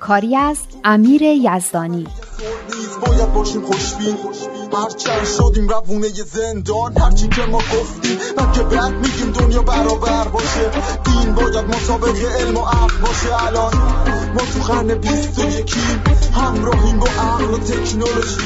کاری از امیر یزدانی. نیز باید باشیم خوشبین. هرچند شدیم روونه زندان هرچی که ما گفتیم که بعد میگیم دنیا برابر باشه. دین باید مسابق علم و عقل باشه. الان ما تو قرن بیست و یکیم همراهیم با عقل و تکنولوژی.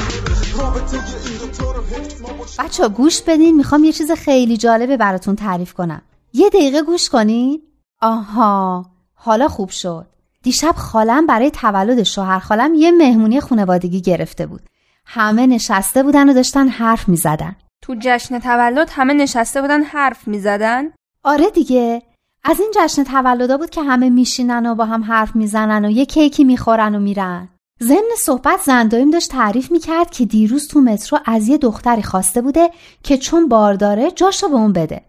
بچه گوش بدین می‌خوام یه چیز خیلی جالبه براتون تعریف کنم. یه دقیقه گوش کنین. آها حالا خوب شد. دیشب خالم برای تولد شوهر خالم یه مهمونی خانوادگی گرفته بود همه نشسته بودن و داشتن حرف می زدن. تو جشن تولد همه نشسته بودن حرف می زدن؟ آره دیگه از این جشن تولدا بود که همه میشینن و با هم حرف می‌زنن و یه کیکی می‌خورن و میرن ضمن صحبت زندایم داشت تعریف می‌کرد که دیروز تو مترو از یه دختری خواسته بوده که چون بار داره جاشو به اون بده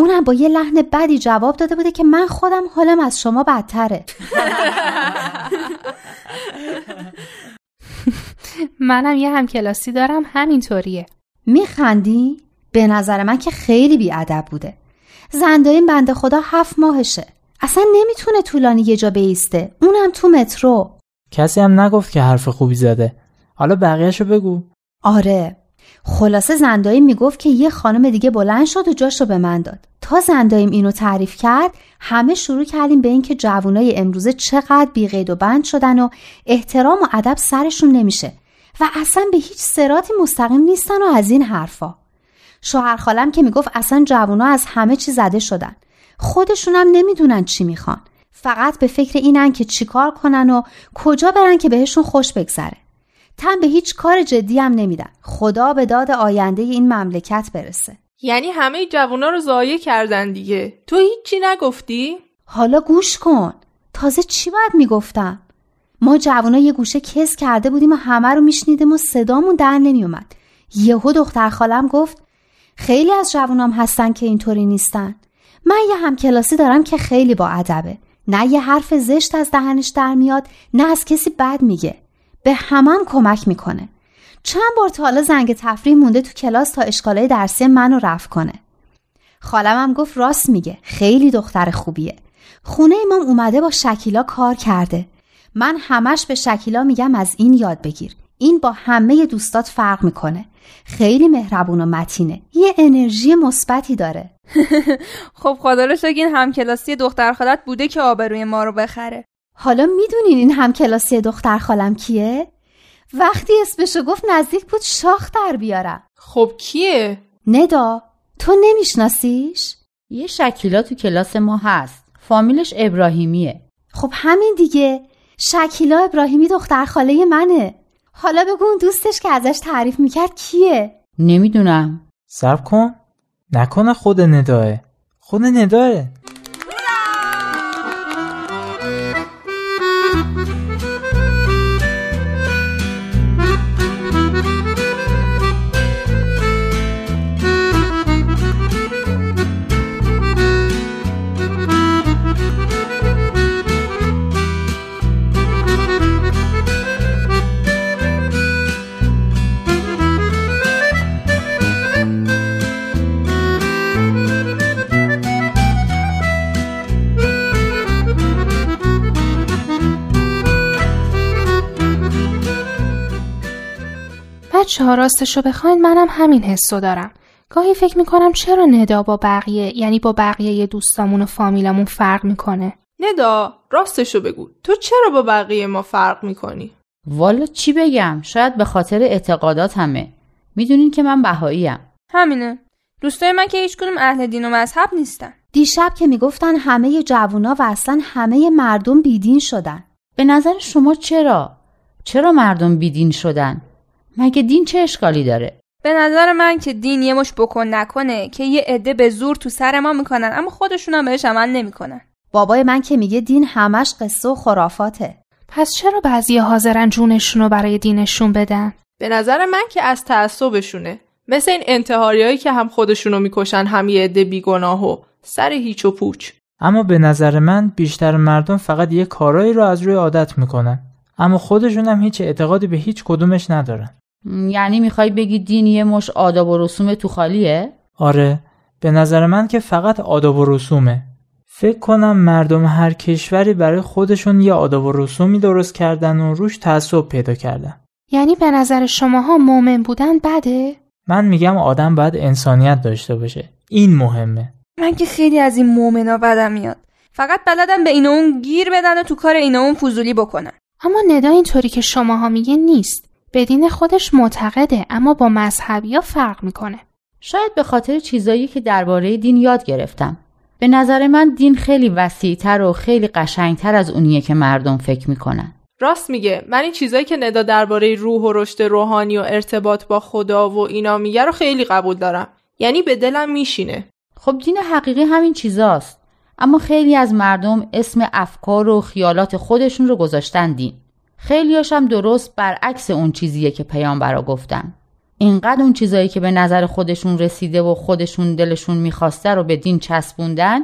اونم با یه لحن بدی جواب داده بوده که من خودم حالم از شما بدتره. منم یه همکلاسی دارم همینطوریه. میخندی؟ به نظر من که خیلی بیادب بوده. زنداین بنده خدا هفت ماهشه. اصلا نمی‌تونه طولانی یه جا بیسته. اونم تو مترو. کسی هم نگفت که حرف خوبی زده. حالا بقیهشو بگو. آره. خلاصه زندایم می‌گفت که یه خانم دیگه بلند شد و جاشو به من داد. زندایم اینو تعریف کرد همه شروع کردیم به اینکه جوانای امروزه چقدر بیقید و بند شدن و احترام و ادب سرشون نمیشه و اصلا به هیچ سراتی مستقیم نیستن و از این حرفا. شوهر خالم که می‌گفت اصلا جوونا از همه چی زده شدن. خودشونم نمی‌دونن چی می‌خوان. فقط به فکر اینن که چیکار کنن و کجا برن که بهشون خوش بگذره. تن به هیچ کار جدی هم نمیدن. خدا به داد آینده این مملکت برسه. یعنی همه جوونا رو ضایع کردن دیگه. تو هیچی نگفتی؟ حالا گوش کن. تازه چی باید می‌گفتم؟ ما جوونا یه گوشه کس کرده بودیم و همه رو میشنیدیم و صدامون در نمیومد یهو دختر خالم گفت خیلی از جوونام هستن که اینطوری نیستن. من یه همکلاسی دارم که خیلی با ادبه. نه یه حرف زشت از دهنش در میاد نه از کسی بد میگه. به همم کمک می‌کنه. چند بار تا حالا زنگ تفریح مونده تو کلاس تا اشکالای درسی منو رفع کنه. خالمم گفت راست میگه خیلی دختر خوبیه. خونه امام اومده با شکیلا کار کرده. من همش به شکیلا میگم از این یاد بگیر. این با همه دوستات فرق می‌کنه. خیلی مهربون و متینه. یه انرژی مثبتی داره. خب خدا رو شکر این همکلاسی دختر خالت بوده که آبروی ما رو بخره. حالا می‌دونین این همکلاسی دختر خالم کیه؟ وقتی اسمشو گفت نزدیک بود شاخ در بیارم. خب کیه؟ ندا تو نمیشناسیش؟ یه شکیلا تو کلاس ما هست. فامیلش ابراهیمیه. خب همین دیگه. شکیلا ابراهیمی دختر خاله منه. حالا بگو اون دوستش که ازش تعریف می‌کرد کیه؟ نمی‌دونم. سب کن. نکنه خود نداه. خود نداه. بچه ها راستشو بخواین منم همین حسو دارم. گاهی فکر می‌کنم چرا ندا با بقیه یعنی با بقیه فامیل و فامیلمون فرق می‌کنه. ندا راستشو بگو. تو چرا با بقیه ما فرق می‌کنی؟ والا چی بگم؟ شاید به خاطر اعتقادات همه. می‌دونین که من بهاییم. همینه. دوستای من که هیچ کدوم اهل دین و مذهب نیستن. دیشب که می‌گفتن همه جوونا و اصلا همه مردم بیدین شدن. به نظر شما چرا؟ چرا مردم بیدین شدن؟ مگه دین چه اشکالی داره؟ به نظر من که دین یه مش بکن نکنه که یه عده به زور تو سر ما می‌کنن اما خودشون هم بهش عمل نمی‌کنن. بابای من که میگه دین همش قصه و خرافاته. پس چرا بعضی حاضرن جونشون رو برای دینشون بدن؟ به نظر من که از تعصبشونه. مثل این انتحاریایی که هم خودشونو می‌کشن هم یه عده بیگناه و سر هیچ و پوچ. اما به نظر من بیشتر مردم فقط یه کارایی رو از روی عادت می‌کنن. اما خودشون هم هیچ اعتقادی به هیچ کدومش ندارن. یعنی می‌خوای بگی دین یه مش آداب و رسوم تو خالیه؟ آره به نظر من که فقط آداب و رسومه. فکر کنم مردم هر کشوری برای خودشون یه آداب و رسومی درست کردن و روش تعصب پیدا کردن. یعنی به نظر شماها مؤمن بودن بده؟ من میگم آدم باید انسانیت داشته باشه. این مهمه. من که خیلی از این مؤمنا بدم میاد. فقط بلدم به این و اون گیر بدن و تو کار این و اون فضولی بکنن. اما ندا اینطوری که شماها میگه نیست. به دین خودش معتقده اما با مذهبی ها فرق می‌کنه. شاید به خاطر چیزایی که درباره دین یاد گرفتم. به نظر من دین خیلی وسیعتر و خیلی قشنگتر از اونیه که مردم فکر می‌کنن. راست میگه. من این چیزایی که ندا درباره روح و رشد روحانی و ارتباط با خدا و اینا میگه رو خیلی قبول دارم. یعنی به دلم میشینه. خب دین حقیقی همین چیزاست. اما خیلی از مردم اسم افکار و خیالات خودشون رو گذاشتن دین. خیلیاش هم درست برعکس اون چیزیه که پیامبرا گفتن. اینقدر اون چیزایی که به نظر خودشون رسیده و خودشون دلشون می‌خواسته رو به دین چسبوندن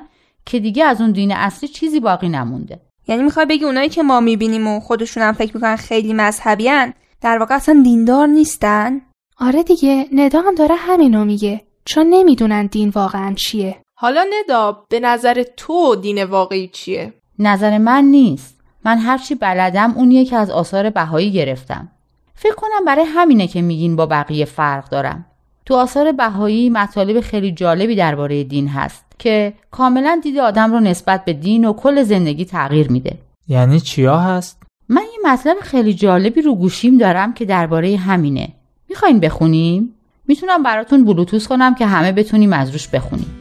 که دیگه از اون دین اصلی چیزی باقی نمونده. یعنی می‌خوای بگی اونایی که ما می‌بینیم و خودشون هم فکر می‌کنن خیلی مذهبیان در واقع اصلا دیندار نیستن؟ آره دیگه ندا هم داره همینو میگه چون نمی‌دونن دین واقعا چیه. حالا ندا به نظر تو دین واقعی چیه؟ نظر من نیست. من هرچی بلدم اونیه که از آثار بهایی گرفتم. فکر کنم برای همینه که میگین با بقیه فرق دارم. تو آثار بهایی مطالب خیلی جالبی درباره دین هست که کاملا دید آدم رو نسبت به دین و کل زندگی تغییر میده. یعنی چیا هست؟ من یه مطلب خیلی جالبی رو گوشیم دارم که درباره همینه. می‌خواین بخونیم؟ می‌تونم براتون بلوتوس کنم که همه بتونیم از روش بخونیم.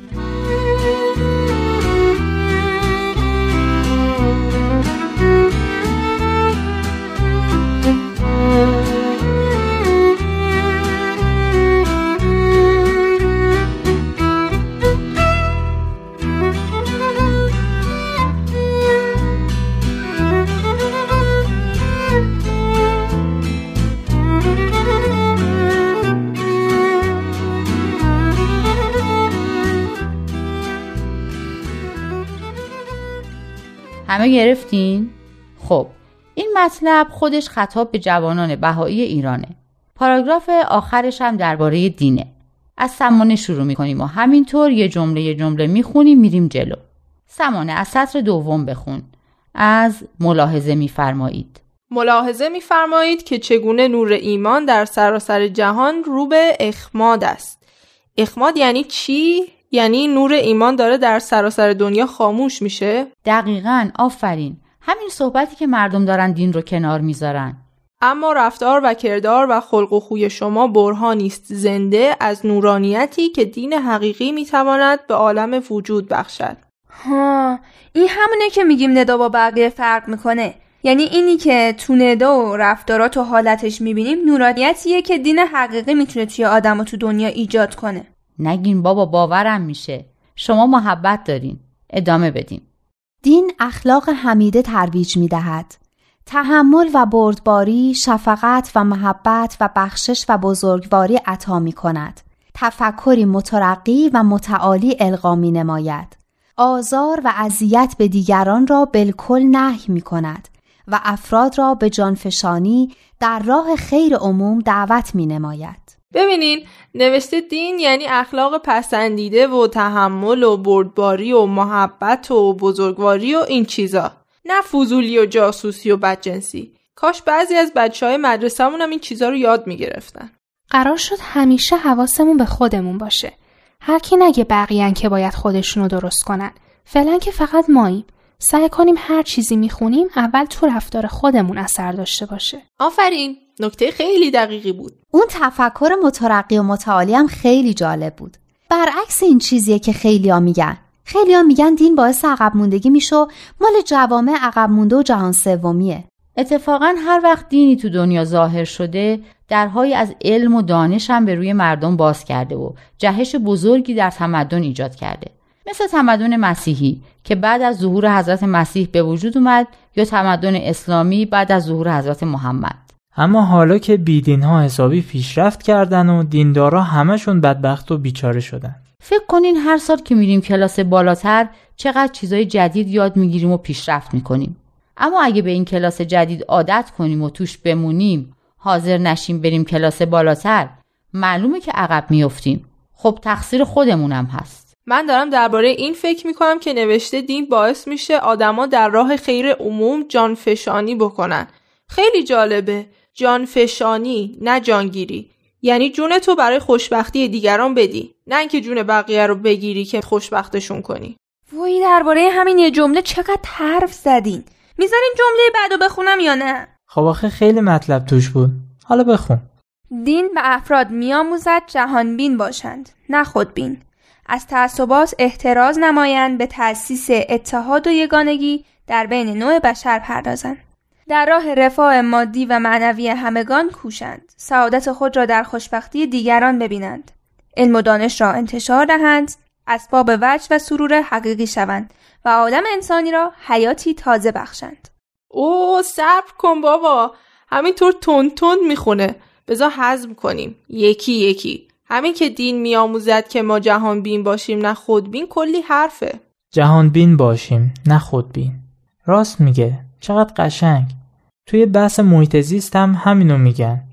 گرفتین؟ خب این مطلب خودش خطاب به جوانان بهایی ایرانه. پاراگراف آخرش هم درباره دینه. از سمانه شروع می‌کنیم و همینطور یه جمله یه جمله می‌خونیم میریم جلو. سمانه از سطر دوم بخون. از ملاحظه میفرمایید. ملاحظه میفرمایید که چگونه نور ایمان در سراسر جهان رو به اخماد است. اخماد یعنی چی؟ یعنی نور ایمان داره در سراسر دنیا خاموش میشه؟ دقیقا آفرین. همین صحبتی که مردم دارن دین رو کنار می‌ذارن. اما رفتار و کردار و خلق و خوی شما برهانی است زنده از نورانیتی که دین حقیقی می‌تواند به عالم وجود بخشد. ها این همونه که میگیم ندا با بقیه فرق می‌کنه. یعنی اینی که تو ندا و رفتارات و حالتش می‌بینیم نورانیتیه که دین حقیقی می‌تونه توی آدم و تو دنیا ایجاد کنه. نگین بابا باورم میشه شما محبت دارین ادامه بدین دین اخلاق حمیده ترویج می دهد. تحمل و بردباری، شفقت و محبت و بخشش و بزرگواری عطا می کند. تفکری مترقی و متعالی القا می نماید. آزار و اذیت به دیگران را بالکل نهی می کند و افراد را به جانفشانی در راه خیر عموم دعوت می نماید. ببینین نوشته دین یعنی اخلاق پسندیده و تحمل و بردباری و محبت و بزرگواری و این چیزا. نه فضولی و جاسوسی و بدجنسی. کاش بعضی از بچه های مدرسهمون هم این چیزا رو یاد می‌گرفتن. قرار شد همیشه حواسمون به خودمون باشه. هر کی نگه بقیهن که باید خودشونو درست کنن. فعلا که فقط ماییم. سعی کنیم هر چیزی می‌خونیم اول تو رفتار خودمون اثر داشته باشه. آفرین! نکته خیلی دقیقی بود اون تفکر مترقی و متعالی هم خیلی جالب بود. برعکس این چیزیه که خیلیا میگن. خیلیا میگن دین باعث عقب موندگی میشه مال جوامع عقب مونده و جهان سومیه. اتفاقا هر وقت دینی تو دنیا ظاهر شده درهایی از علم و دانش هم به روی مردم باز کرده و جهش بزرگی در تمدن ایجاد کرده مثل تمدن مسیحی که بعد از ظهور حضرت مسیح به وجود اومد یا تمدن اسلامی بعد از ظهور حضرت محمد اما حالا که بیدین ها حسابی پیشرفت کردن و دیندارا همشون بدبخت و بیچاره شدن. فکر کنین هر سال که میریم کلاس بالاتر چقدر چیزای جدید یاد می‌گیریم و پیشرفت می‌کنیم. اما اگه به این کلاس جدید عادت کنیم و توش بمونیم حاضر نشیم بریم کلاس بالاتر معلومه که عقب میفتیم خب تقصیر خودمونم هست. من دارم درباره این فکر می‌کنم که نوشته دین باعث میشه آدما در راه خیر عموم جانفشانی بکنن. خیلی جالبه. جانفشانی نه جانگیری. یعنی جون تو برای خوشبختی دیگران بدی نه اینکه جون بقیه رو بگیری که خوشبختشون کنی. وای درباره همین یه جمله چقدر حرف زدین. می‌ذارین جمله بعدو بخونم یا نه؟ خب آخه خیلی مطلب توش بود. حالا بخون. دین به افراد میآموزد جهانبین باشند نه خودبین. از تعصبات احتراز نمایند به تأسیس اتحاد و یگانگی در بین نوع بشر پردازند. در راه رفاه مادی و معنوی همگان کوشند. سعادت خود را در خوشبختی دیگران ببینند. علم و دانش را انتشار دهند. اسباب وجه و سرور حقیقی شوند و عالم انسانی را حیاتی تازه بخشند. او صبر کن بابا. همینطور تون تون می‌خونه. بذار حزم کنیم. یکی یکی. همین که دین میآموزد که ما جهان بین باشیم نه خودبین کلی حرفه. جهان بین باشیم نه خودبین. راست میگه. چقدر قشنگ. توی بحث محیط زیست هم همینو میگن.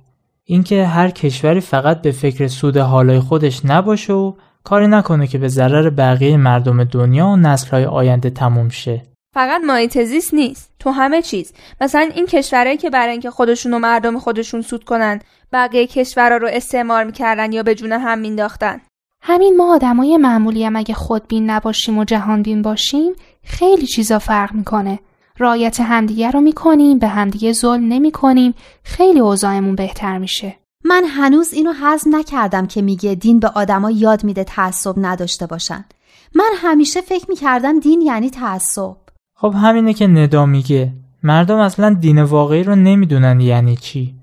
اینکه هر کشوری فقط به فکر سود حالای خودش نباشه و کاری نکنه که به ضرر بقیه مردم دنیا و نسلهای آینده تموم شه. فقط محیط زیست نیست. تو همه چیز. مثلا این کشورهایی که برای اینکه خودشون و مردم خودشون سود کنن بقیه کشورها رو استعمار می‌کردن یا به جون هم مینداختن همین ما آدمای معمولی هم اگه خودبین نباشیم و جهانبین باشیم خیلی چیزا فرق می‌کنه. رایت همدیگه رو می‌کنیم به همدیگه ظلم نمی‌کنیم. خیلی اوضاعمون بهتر میشه. من هنوز اینو هضم نکردم که میگه دین به آدما یاد میده تعصب نداشته باشن. من همیشه فکر می‌کردم دین یعنی تعصب. خب همینه که ندا میگه. مردم اصلا دین واقعی رو نمی‌دونن یعنی چی.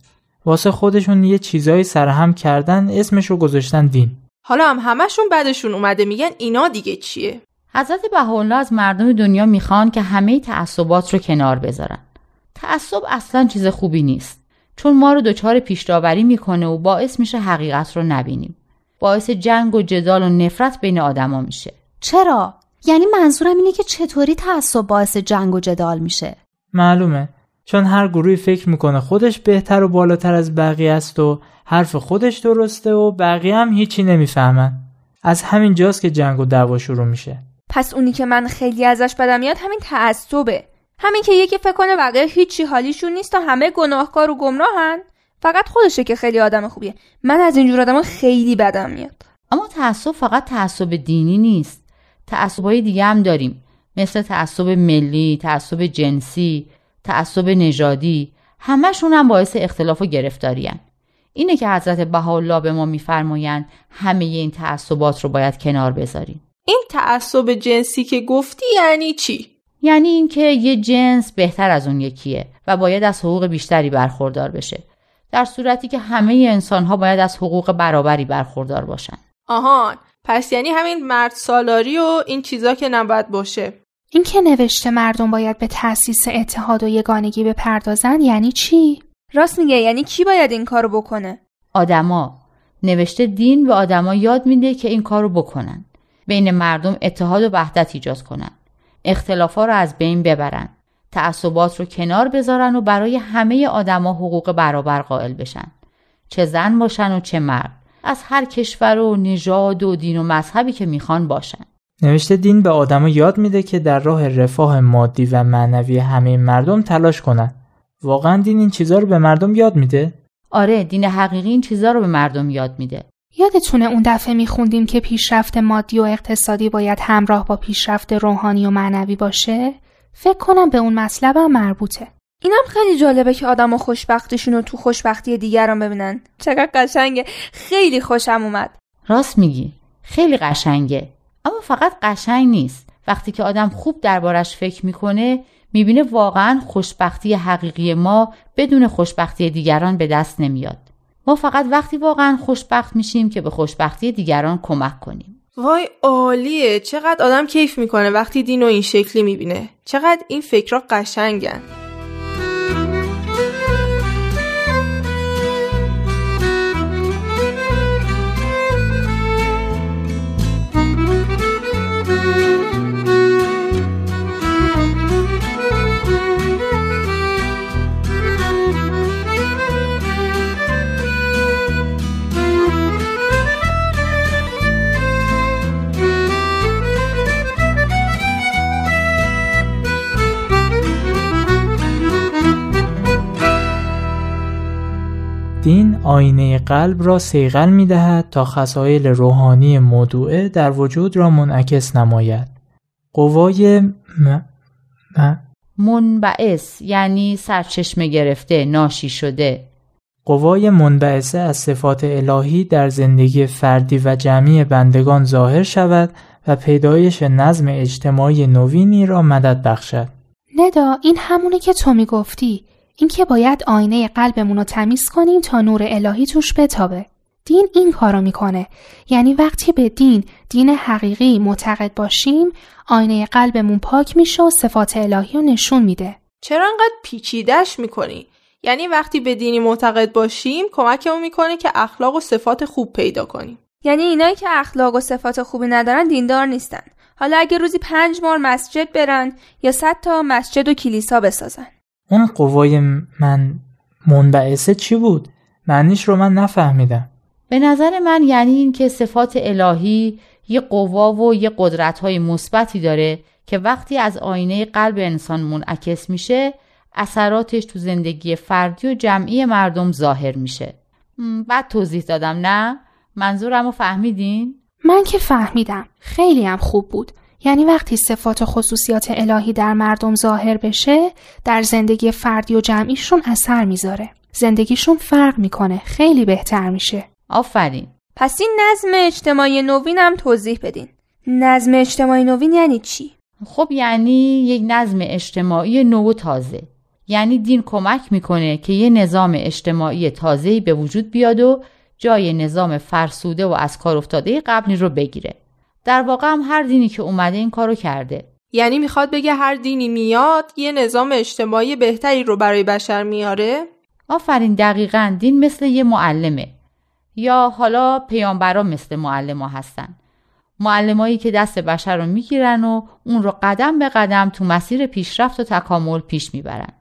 واسه خودشون یه چیزایی سرهم کردن اسمش رو گذاشتن دین. حالا هم همشون بعدشون اومده میگن اینا دیگه چیه؟ حضرت بهاءالله از مردم دنیا می‌خوان که همه تعصبات رو کنار بذارن. تعصب اصلا چیز خوبی نیست چون ما رو دچار پیشداوری می‌کنه و باعث میشه حقیقت رو نبینیم. باعث جنگ و جدال و نفرت بین آدما میشه. چرا؟ یعنی منظورم اینه که چطوری تعصب باعث جنگ و جدال میشه؟ معلومه. چون هر گروهی فکر می‌کنه خودش بهتر و بالاتر از بقیه است و حرف خودش درسته و بقیه هم هیچی نمی‌فهمن. از همین جاست که جنگ و دعوا شروع میشه. پس اونی که من خیلی ازش بدم میاد همین تعصبه. همین که یکی فکر کنه بقیه هیچی حالیشون نیست و همه گناهکار و گمراهن. فقط خودشه که خیلی آدم خوبیه. من از اینجور آدم خیلی بدم میاد. اما تعصب فقط تعصب دینی نیست. تعصبهای دیگه هم داریم. مثل تعصب ملی، تعصب جنسی، تعصب نژادی. همشون هم باعث اختلاف و گرفتارین اینه که حضرت بهاءالله به ما میفرمایند همه این تعصبات رو باید کنار بذاریم. این تعصب جنسی که گفتی یعنی چی؟ یعنی اینکه یه جنس بهتر از اون یکیه و باید از حقوق بیشتری برخوردار بشه. در صورتی که همه انسان ها باید از حقوق برابری برخوردار باشن. آهان پس یعنی همین مرد سالاری و این چیزا که نباید باشه. این که نوشته مردم باید به تأسیس اتحاد و یگانگی بپردازن یعنی چی؟ راست میگه یعنی کی باید این کارو بکنه؟ آدما. نوشته دین به آدما یاد میده که این کارو بکنن. بین مردم اتحاد و وحدت ایجاد کنن اختلافا رو از بین ببرن تعصبات رو کنار بذارن و برای همه آدما حقوق برابر قائل بشن. چه زن باشن و چه مرد. از هر کشور و نژاد و دین و مذهبی که می‌خوان باشن. نوشته دین به آدما یاد میده که در راه رفاه مادی و معنوی همه مردم تلاش کنن واقعا دین این چیزها رو به مردم یاد میده؟ آره دین حقیقی این چیزها رو به مردم یاد میده. یادتونه اون دفعه میخوندیم که پیشرفت مادی و اقتصادی باید همراه با پیشرفت روحانی و معنوی باشه؟ فکر کنم به اون مطلبم مربوطه. اینم خیلی جالبه که آدم و خوشبختیشون رو تو خوشبختی دیگران ببینن. چقدر قشنگه. خیلی خوشم اومد. راست میگی. خیلی قشنگه. اما فقط قشنگ نیست. وقتی که آدم خوب دربارش فکر می‌کنه می‌بینه واقعا خوشبختی حقیقی ما بدون خوشبختی دیگران به دست نمیاد. ما فقط وقتی واقعا خوشبخت میشیم که به خوشبختی دیگران کمک کنیم. وای عالیه چقدر آدم کیف می‌کنه وقتی دین این شکلی می‌بینه. چقدر این فکرها قشنگن. آینه قلب را سیغل می دهد تا خصایل روحانی موضوعه در وجود را منعکس نماید. قوای م... م... منبعث یعنی سرچشمه گرفته ناشی شده قوای منبعثه از صفات الهی در زندگی فردی و جمعی بندگان ظاهر شود و پیدایش نظم اجتماعی نوینی را مدد بخشد. ندا این همونه که تو می‌گفتی اینکه باید آینه قلبمون رو تمیز کنیم تا نور الهی توش بتابه. دین این کارو می‌کنه. یعنی وقتی به دین دین حقیقی معتقد باشیم آینه قلبمون پاک میشه و صفات الهی رو نشون میده. چرا انقدر پیچیدش می‌کنی؟ یعنی وقتی به دینی معتقد باشیم کمکمون می‌کنه که اخلاق و صفات خوب پیدا کنیم. یعنی اینایی که اخلاق و صفات خوبی ندارن دیندار نیستن. حالا اگه روزی پنج بار مسجد برن یا صد تا مسجد و کلیسا بسازن. اون قوای من منبعثه چی بود؟ معنیش رو من نفهمیدم به نظر من یعنی این که صفات الهی یه قوا و یه قدرت های مثبتی داره که وقتی از آینه قلب انسان منعکس میشه اثراتش تو زندگی فردی و جمعی مردم ظاهر میشه بعد توضیح دادم نه؟ منظورم رو فهمیدین؟ من که فهمیدم خیلی هم خوب بود یعنی وقتی صفات و خصوصیات الهی در مردم ظاهر بشه در زندگی فردی و جمعیشون اثر می‌ذاره. زندگیشون فرق می‌کنه خیلی بهتر میشه. آفرین. پس این نظم اجتماعی نوین هم توضیح بدین. نظم اجتماعی نوین یعنی چی؟ خب یعنی یک نظم اجتماعی نو و تازه. یعنی دین کمک می‌کنه که یه نظام اجتماعی تازه‌ای به وجود بیاد و جای نظام فرسوده و از کار افتاده قبلی رو بگیره. در واقع هم هر دینی که اومده این کارو کرده. یعنی می‌خواد بگه هر دینی میاد یه نظام اجتماعی بهتری رو برای بشر میاره؟ آفرین دقیقا. دین مثل یه معلمه. یا حالا پیامبرا مثل معلم ها هستن. معلمایی که دست بشر رو می‌گیرن و اون رو قدم به قدم تو مسیر پیشرفت و تکامل پیش می‌برن.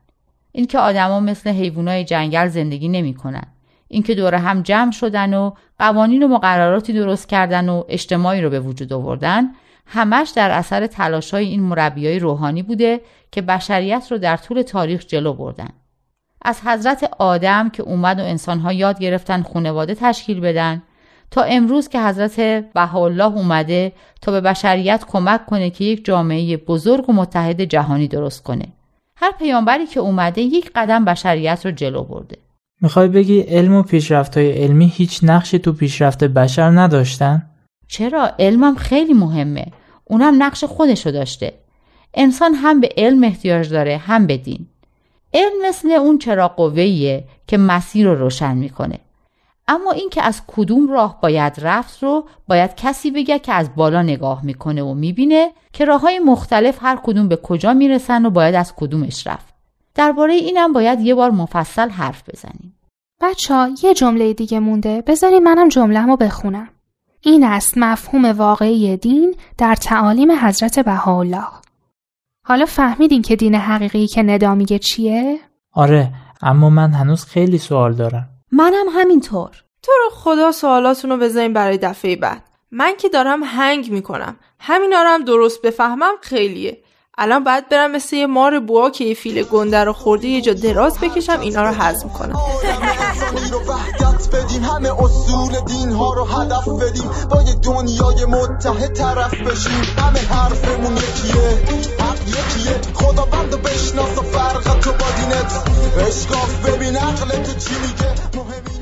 اینکه آدما مثل حیوانای جنگل زندگی نمی‌کنن. اینکه دور هم جمع شدن و قوانین و مقرراتی درست کردن و اجتماعی رو به وجود آوردن همش در اثر تلاشای این مربیای روحانی بوده که بشریت رو در طول تاریخ جلو بردن. از حضرت آدم که اومد و انسانها یاد گرفتن خانواده تشکیل بدن تا امروز که حضرت بهاءالله اومده تا به بشریت کمک کنه که یک جامعه بزرگ و متحد جهانی درست کنه. هر پیامبری که اومده یک قدم بشریت رو جلو برده. می‌خوای بگی علم و های علمی هیچ نقشی تو پیشرفت بشر نداشتن؟ چرا؟ علمم خیلی مهمه. اونم نقش خودشو داشته. انسان هم به علم احتیاج داره هم به دین. علم مثل اون چرا قوهیه که مسیر رو روشن می‌کنه. اما اینکه از کدوم راه باید رفت رو باید کسی بگه که از بالا نگاه می‌کنه و می‌بینه که راه های مختلف هر کدوم به کجا می‌رسن و باید از کدومش رفت. درباره اینم باید یه بار مفصل حرف بزنیم. بچه ها یه جمله دیگه مونده. بذارین منم جمله بخونم. این است مفهوم واقعی دین در تعالیم حضرت بهاءالله. حالا فهمیدین که دین حقیقی که ندا میگه چیه؟ آره اما من هنوز خیلی سوال دارم. منم همینطور. تو رو خدا سوالاتونو بذارین برای دفعه بعد. من که دارم هنگ می‌کنم. همینا رو هم درست بفهمم خیلیه. الان باید برم مثل یه مار بوا که یه فیل گنده رو خورده یه جا دراز بکشم اینا رو هضم کنم. بدیم همه اصول دین ها رو هدف بدیم با یه دنیای متحد طرف بشیم همه حرفمون یکیه حق یکیه خدا بند و بشناس و فرق تو با دینت. اشکاف ببین عقل تو چی میگه.